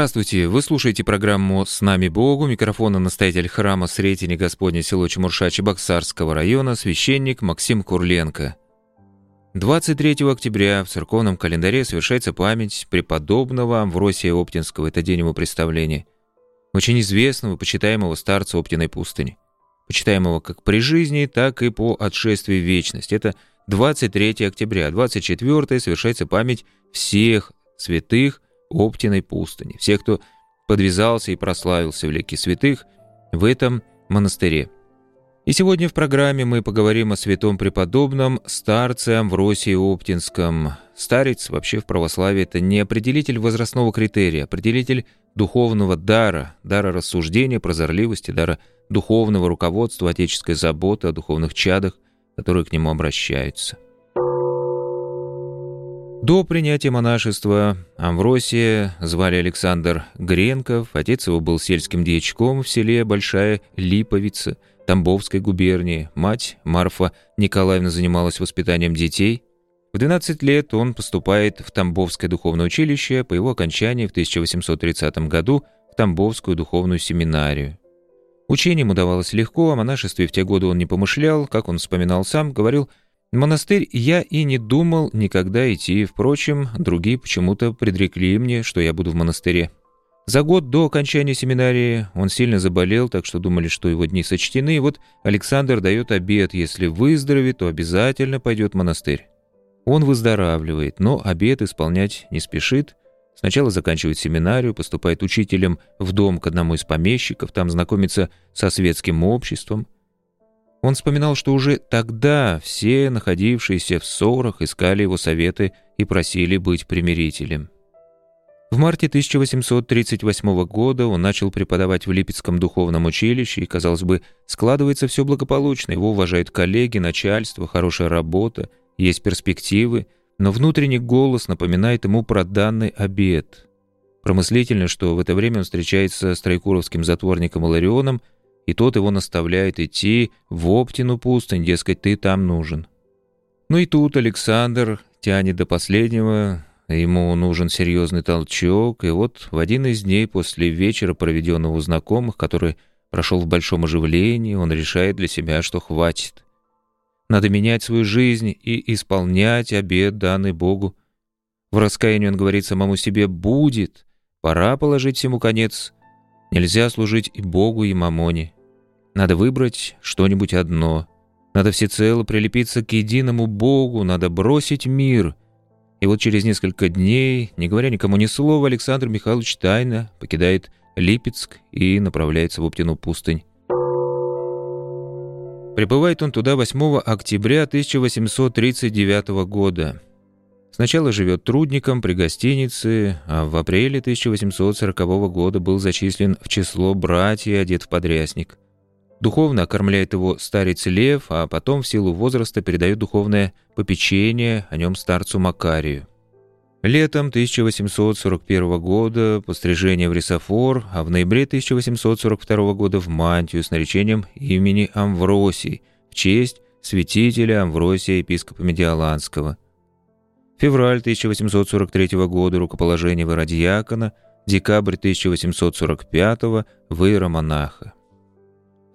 Здравствуйте, вы слушаете программу «С нами Богу». Микрофона настоятель храма Сретения Господня село Чемурша Чебоксарского района, священник Максим Курленко. 23 октября в церковном календаре совершается память преподобного Амвросия Оптинского, это день его представления, очень известного, почитаемого старца Оптиной пустыни, почитаемого как при жизни, так и по отшествии в вечность. Это 23 октября, 24 совершается память всех святых Оптиной пустыни, всех, кто подвязался и прославился в лике святых в этом монастыре. И сегодня в программе мы поговорим о святом преподобном старце Амвросии Оптинском. Старец вообще в православии это не определитель возрастного критерия, определитель духовного дара, дара рассуждения, прозорливости, дара духовного руководства, отеческой заботы о духовных чадах, которые к нему обращаются. До принятия монашества Амвросия звали Александр Гренков, отец его был сельским дьячком в селе Большая Липовица – Тамбовской губернии. Мать, Марфа Николаевна, занималась воспитанием детей. В 12 лет он поступает в Тамбовское духовное училище, по его окончании в 1830 году в Тамбовскую духовную семинарию. Учение ему давалось легко, о монашестве в те годы он не помышлял, как он вспоминал сам, говорил «Монастырь я и не думал никогда идти, впрочем, другие почему-то предрекли мне, что я буду в монастыре». За год до окончания семинарии он сильно заболел, так что думали, что его дни сочтены, и вот Александр дает обет, если выздоровеет, то обязательно пойдет в монастырь. Он выздоравливает, но обет исполнять не спешит. Сначала заканчивает семинарию, поступает учителем в дом к одному из помещиков, там знакомится со светским обществом. Он вспоминал, что уже тогда все, находившиеся в ссорах, искали его советы и просили быть примирителем. В марте 1838 года он начал преподавать в Липецком духовном училище, и, казалось бы, складывается все благополучно. Его уважают коллеги, начальство, хорошая работа, есть перспективы, но внутренний голос напоминает ему про данный обед. Промыслительно, что в это время он встречается с троекуровским затворником Иларионом, и тот его наставляет идти в Оптину пустынь, дескать, ты там нужен. Ну и тут Александр тянет до последнего, Ему нужен серьезный толчок, и вот в один из дней после вечера, проведенного у знакомых, который прошел в большом оживлении, он решает для себя, что хватит. Надо менять свою жизнь и исполнять обет, данный Богу. В раскаянии он говорит самому себе «будет», пора положить всему конец. Нельзя служить и Богу, и Мамоне. Надо выбрать что-нибудь одно. Надо всецело прилепиться к единому Богу, надо бросить мир — и вот через несколько дней, не говоря никому ни слова, Александр Михайлович тайно покидает Липецк и направляется в Оптину пустынь. Прибывает он туда 8 октября 1839 года. Сначала живет трудником при гостинице, а в апреле 1840 года был зачислен в число братьев, одет в подрясник – Духовно окормляет его старец Лев, а потом в силу возраста передает духовное попечение о нем старцу Макарию. Летом 1841 года пострижение в рисофор, а в ноябре 1842 года в мантию с наречением имени Амвросий в честь святителя Амвросия епископа Медиаланского. Февраль 1843 года рукоположение в иродиакона, декабрь 1845 в иеромонаха.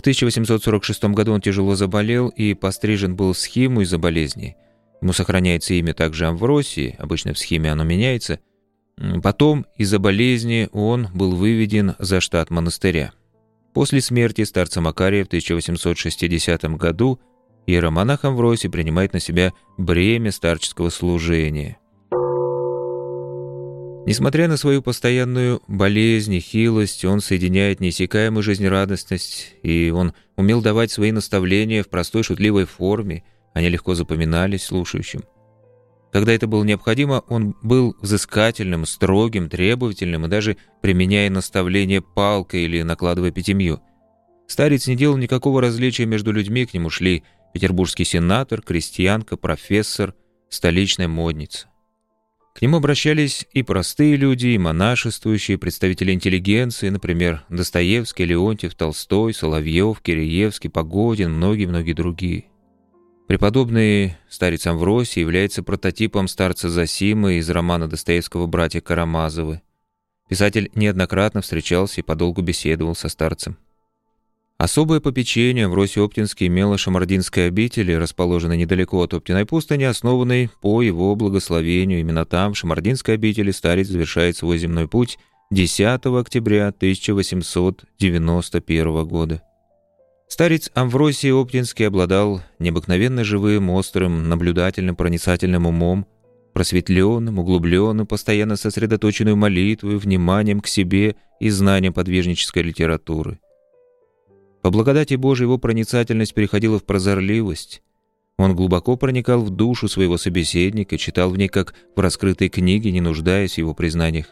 1846 году он тяжело заболел и пострижен был в схиму из-за болезни. Ему сохраняется имя также Амвросии, обычно в схеме оно меняется. Потом из-за болезни он был выведен за штат монастыря. После смерти старца Макария в 1860 году иеромонах Амвросий принимает на себя бремя старческого служения – Несмотря на свою постоянную болезнь и хилость, он соединяет неиссякаемую жизнерадостность, и он умел давать свои наставления в простой шутливой форме, они легко запоминались слушающим. Когда это было необходимо, он был взыскательным, строгим, требовательным и даже применяя наставление палкой или накладывая пятимью. Старец не делал никакого различия между людьми, к нему шли петербургский сенатор, крестьянка, профессор, столичная модница. К нему обращались и простые люди, и монашествующие, представители интеллигенции, например, Достоевский, Леонтьев, Толстой, Соловьев, Киреевский, Погодин, многие-многие другие. Преподобный старец Амвросий является прототипом старца Зосимы из романа Достоевского «Братья Карамазовы». Писатель неоднократно встречался и подолгу беседовал со старцем. Особое попечение в Росе-Оптинске имела Шамардинская обитель, расположенная недалеко от Оптиной пустыни, основанной по его благословению. Именно там, в Шамардинской обители, старец завершает свой земной путь 10 октября 1891 года. Старец Амвросий Оптинский обладал необыкновенно живым, острым, наблюдательным, проницательным умом, просветленным, углубленным, постоянно сосредоточенную молитвой, вниманием к себе и знанием подвижнической литературы. По благодати Божией его проницательность переходила в прозорливость. Он глубоко проникал в душу своего собеседника, читал в ней как в раскрытой книге, не нуждаясь в его признаниях.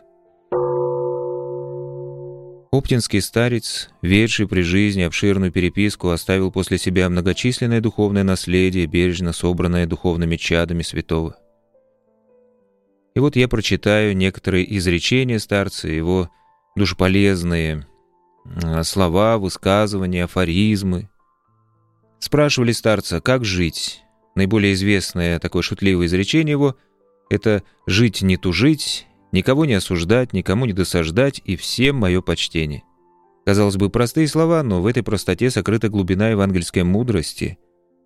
Оптинский старец, ведший при жизни обширную переписку, оставил после себя многочисленное духовное наследие, бережно собранное духовными чадами святого. И вот я прочитаю некоторые изречения старца, его душеполезные, слова, высказывания, афоризмы. Спрашивали старца, как жить. Наиболее известное такое шутливое изречение его — это «жить не тужить, никого не осуждать, никому не досаждать и всем мое почтение». Казалось бы, простые слова, но в этой простоте сокрыта глубина евангельской мудрости.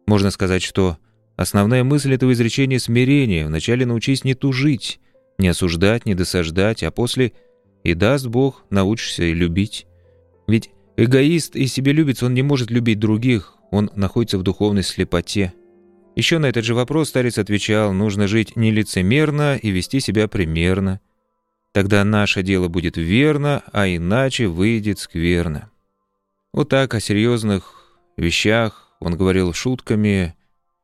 Можно сказать, что основная мысль этого изречения — смирение. Вначале научись не тужить, не осуждать, не досаждать, а после — и даст Бог, научишься и любить. Ведь эгоист и себелюбец, он не может любить других, он находится в духовной слепоте. Еще на этот же вопрос старец отвечал, нужно жить нелицемерно и вести себя примерно. Тогда наше дело будет верно, а иначе выйдет скверно. Вот так о серьезных вещах он говорил шутками,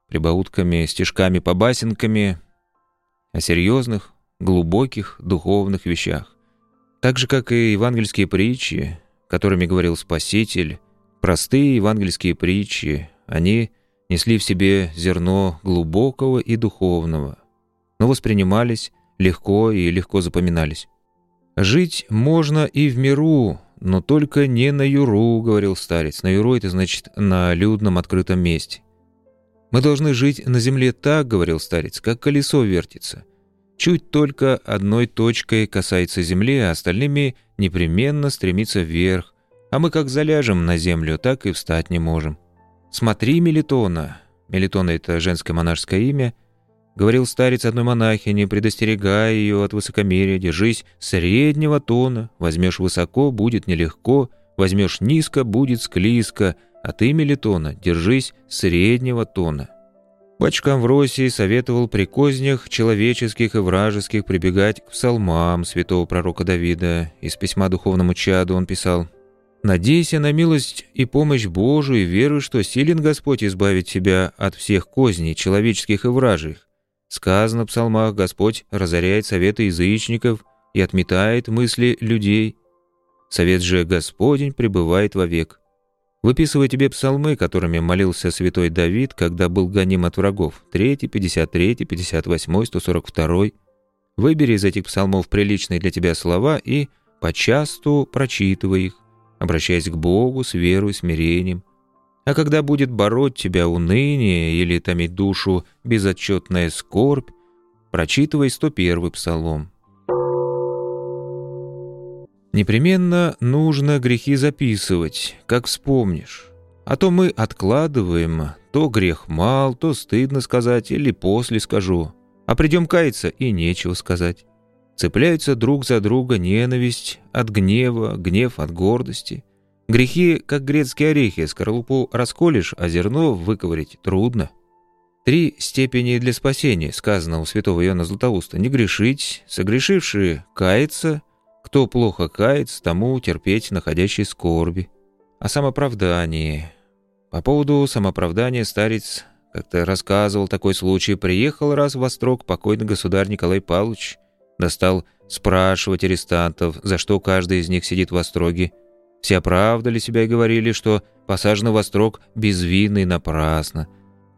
прибаутками, стишками-побасенками, о серьезных, глубоких духовных вещах. Так же, как и евангельские притчи, которыми говорил Спаситель, простые евангельские притчи, они несли в себе зерно глубокого и духовного, но воспринимались легко и легко запоминались. «Жить можно и в миру, но только не на юру», — говорил старец. «На юру — это значит на людном открытом месте». «Мы должны жить на земле так», — говорил старец, — «как колесо вертится. Чуть только одной точкой касается земли, а остальными непременно стремится вверх, а мы как заляжем на землю, так и встать не можем. «Смотри, Мелитона!» Мелитона — это женское монашеское имя. Говорил старец одной монахине, предостерегая ее от высокомерия. «Держись среднего тона. Возьмешь высоко — будет нелегко. Возьмешь низко — будет склизко. А ты, Мелитона, держись среднего тона». Батюшка Амвросий советовал при кознях человеческих и вражеских прибегать к псалмам святого пророка Давида. Из письма духовному чаду он писал «Надейся на милость и помощь Божию и веруй, что силен Господь избавить тебя от всех козней человеческих и вражьих. Сказано в псалмах, Господь разоряет советы язычников и отметает мысли людей. Совет же Господень пребывает вовек. Выписываю тебе псалмы, которыми молился святой Давид, когда был гоним от врагов. 3, 53, 58, 142. Выбери из этих псалмов приличные для тебя слова и почасту прочитывай их, обращаясь к Богу с верой смирением. А когда будет бороть тебя уныние или томить душу безотчетная скорбь, прочитывай 101 псалом. Непременно нужно грехи записывать, как вспомнишь. А то мы откладываем, то грех мал, то стыдно сказать или после скажу. А придем каяться и нечего сказать. Цепляются друг за друга ненависть от гнева, гнев от гордости. Грехи, как грецкие орехи, скорлупу расколешь, а зерно выковырить трудно. Три степени для спасения, сказано у святого Иоанна Златоуста. Не грешить, согрешившие каяться – кто плохо кается, тому терпеть находящей скорби. О самоправдании. По поводу самоправдания старец как-то рассказывал такой случай. Приехал раз в Вострок покойный государь Николай Павлович. Достал спрашивать арестантов, за что каждый из них сидит в Остроге. Все оправдали себя и говорили, что посажено в Острог безвинно и напрасно.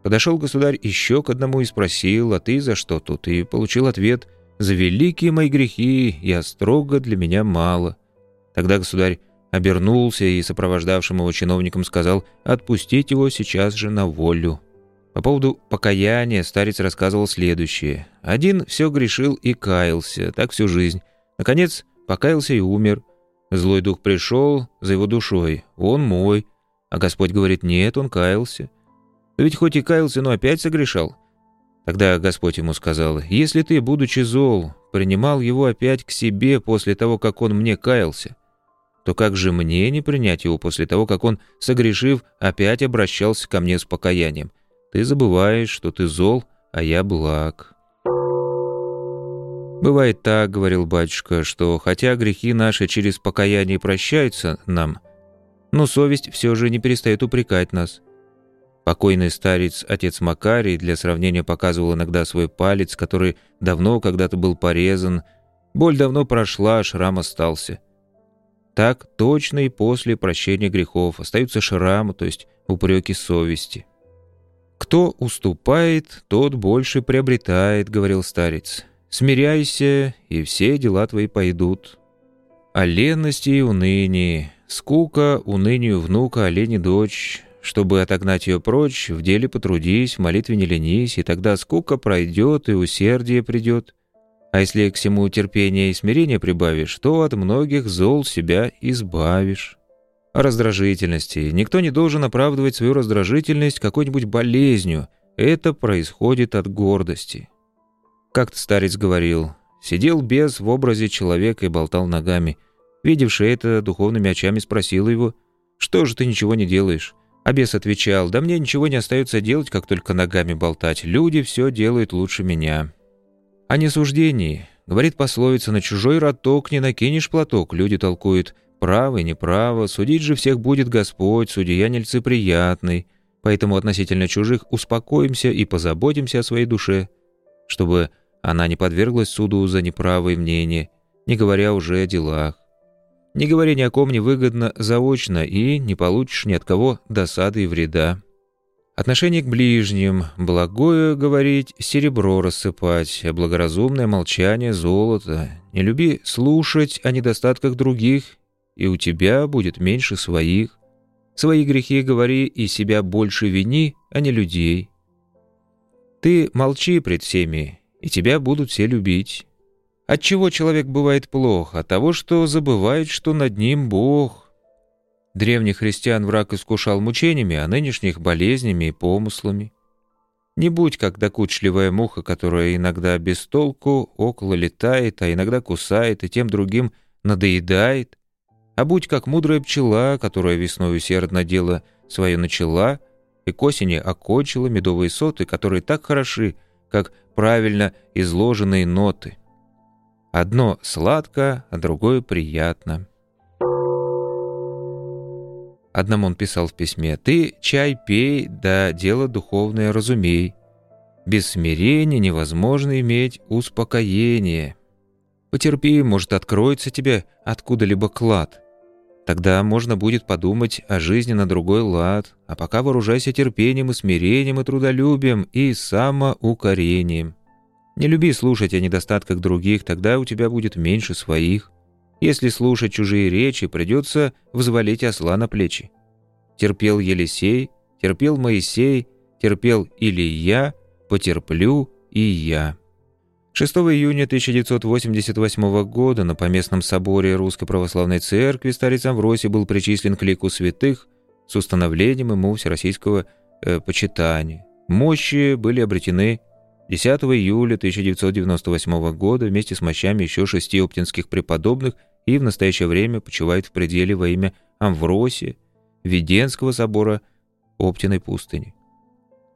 Подошел государь еще к одному и спросил, а ты за что тут? И получил ответ, за великие мои грехи я строго для меня мало». Тогда государь обернулся и сопровождавшим его чиновникам сказал отпустить его сейчас же на волю. По поводу покаяния старец рассказывал следующее. Один все грешил и каялся, так всю жизнь. Наконец, покаялся и умер. Злой дух пришел за его душой, он мой. А Господь говорит, нет, он каялся. Да ведь хоть и каялся, но опять согрешал. Тогда Господь ему сказал, если ты, будучи зол, принимал его опять к себе после того, как он мне каялся, то как же мне не принять его после того, как он, согрешив, опять обращался ко мне с покаянием? Ты забываешь, что ты зол, а я благ». «Бывает так, — говорил батюшка, — что хотя грехи наши через покаяние прощаются нам, но совесть все же не перестает упрекать нас. Покойный старец, отец Макарий, для сравнения показывал иногда свой палец, который давно когда-то был порезан. Боль давно прошла, шрам остался. Так точно и после прощения грехов остаются шрамы, то есть упреки совести. «Кто уступает, тот больше приобретает», — говорил старец. «Смиряйся, и все дела твои пойдут». О ленности и унынии, скука, унынию внука, олени дочь. Чтобы отогнать ее прочь, в деле потрудись, в молитве не ленись, и тогда скука пройдет, и усердие придет. А если к всему терпение и смирение прибавишь, то от многих зол себя избавишь о раздражительности. Никто не должен оправдывать свою раздражительность какой-нибудь болезнью. Это происходит от гордости. Как-то старец говорил, сидел бес в образе человека и болтал ногами. Видевший это, духовными очами спросил его, «Что же ты ничего не делаешь?» А бес отвечал, «Да мне ничего не остается делать, как только ногами болтать. Люди все делают лучше меня». О несуждении. Говорит пословица, на чужой роток не накинешь платок. Люди толкуют – Право и неправо, судить же всех будет Господь, судья нельцеприятный, поэтому относительно чужих успокоимся и позаботимся о своей душе, чтобы она не подверглась суду за неправое мнение, не говоря уже о делах. Не говори ни о ком невыгодно заочно и не получишь ни от кого досады и вреда. Отношение к ближним, благое говорить, серебро рассыпать, благоразумное молчание — золото. Не люби слушать о недостатках других и у тебя будет меньше своих. Свои грехи говори и себя больше вини, а не людей. Ты молчи пред всеми, и тебя будут все любить. От чего человек бывает плох? От того, что забывает, что над ним Бог. Древних христиан враг искушал мучениями, а нынешних — болезнями и помыслами. Не будь как докучливая муха, которая иногда без толку около летает, а иногда кусает и тем другим надоедает, а будь как мудрая пчела, которая весной усердно дело свое начала, и к осени окончила медовые соты, которые так хороши, как правильно изложенные ноты. Одно сладко, а другое приятно. Одному он писал в письме «Ты чай пей, да дело духовное разумей. Без смирения невозможно иметь успокоение. Потерпи, может, откроется тебе откуда-либо клад». Тогда можно будет подумать о жизни на другой лад, а пока вооружайся терпением и смирением и трудолюбием и самоукорением. Не люби слушать о недостатках других, тогда у тебя будет меньше своих. Если слушать чужие речи, придется взвалить осла на плечи. Терпел Елисей, терпел Моисей, терпел Илья, потерплю и я. 6 июня 1988 года на Поместном соборе Русской Православной Церкви старец Амвросий был причислен к лику святых с установлением ему всероссийского э, почитания. Мощи были обретены 10 июля 1998 года вместе с мощами еще шести оптинских преподобных и в настоящее время почивает в пределе во имя Амвросия Веденского собора Оптиной пустыни.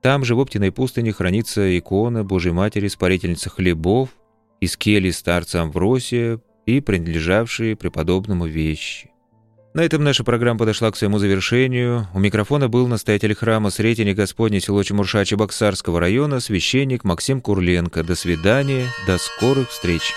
Там же в Оптиной пустыне хранится икона Божьей Матери Спарительницы хлебов из кельи старца Амвросия и принадлежавшие преподобному вещи. На этом наша программа подошла к своему завершению. У микрофона был настоятель храма Сретения Господня село Чемурша Чебоксарского района, священник Максим Курленко. До свидания, до скорых встреч.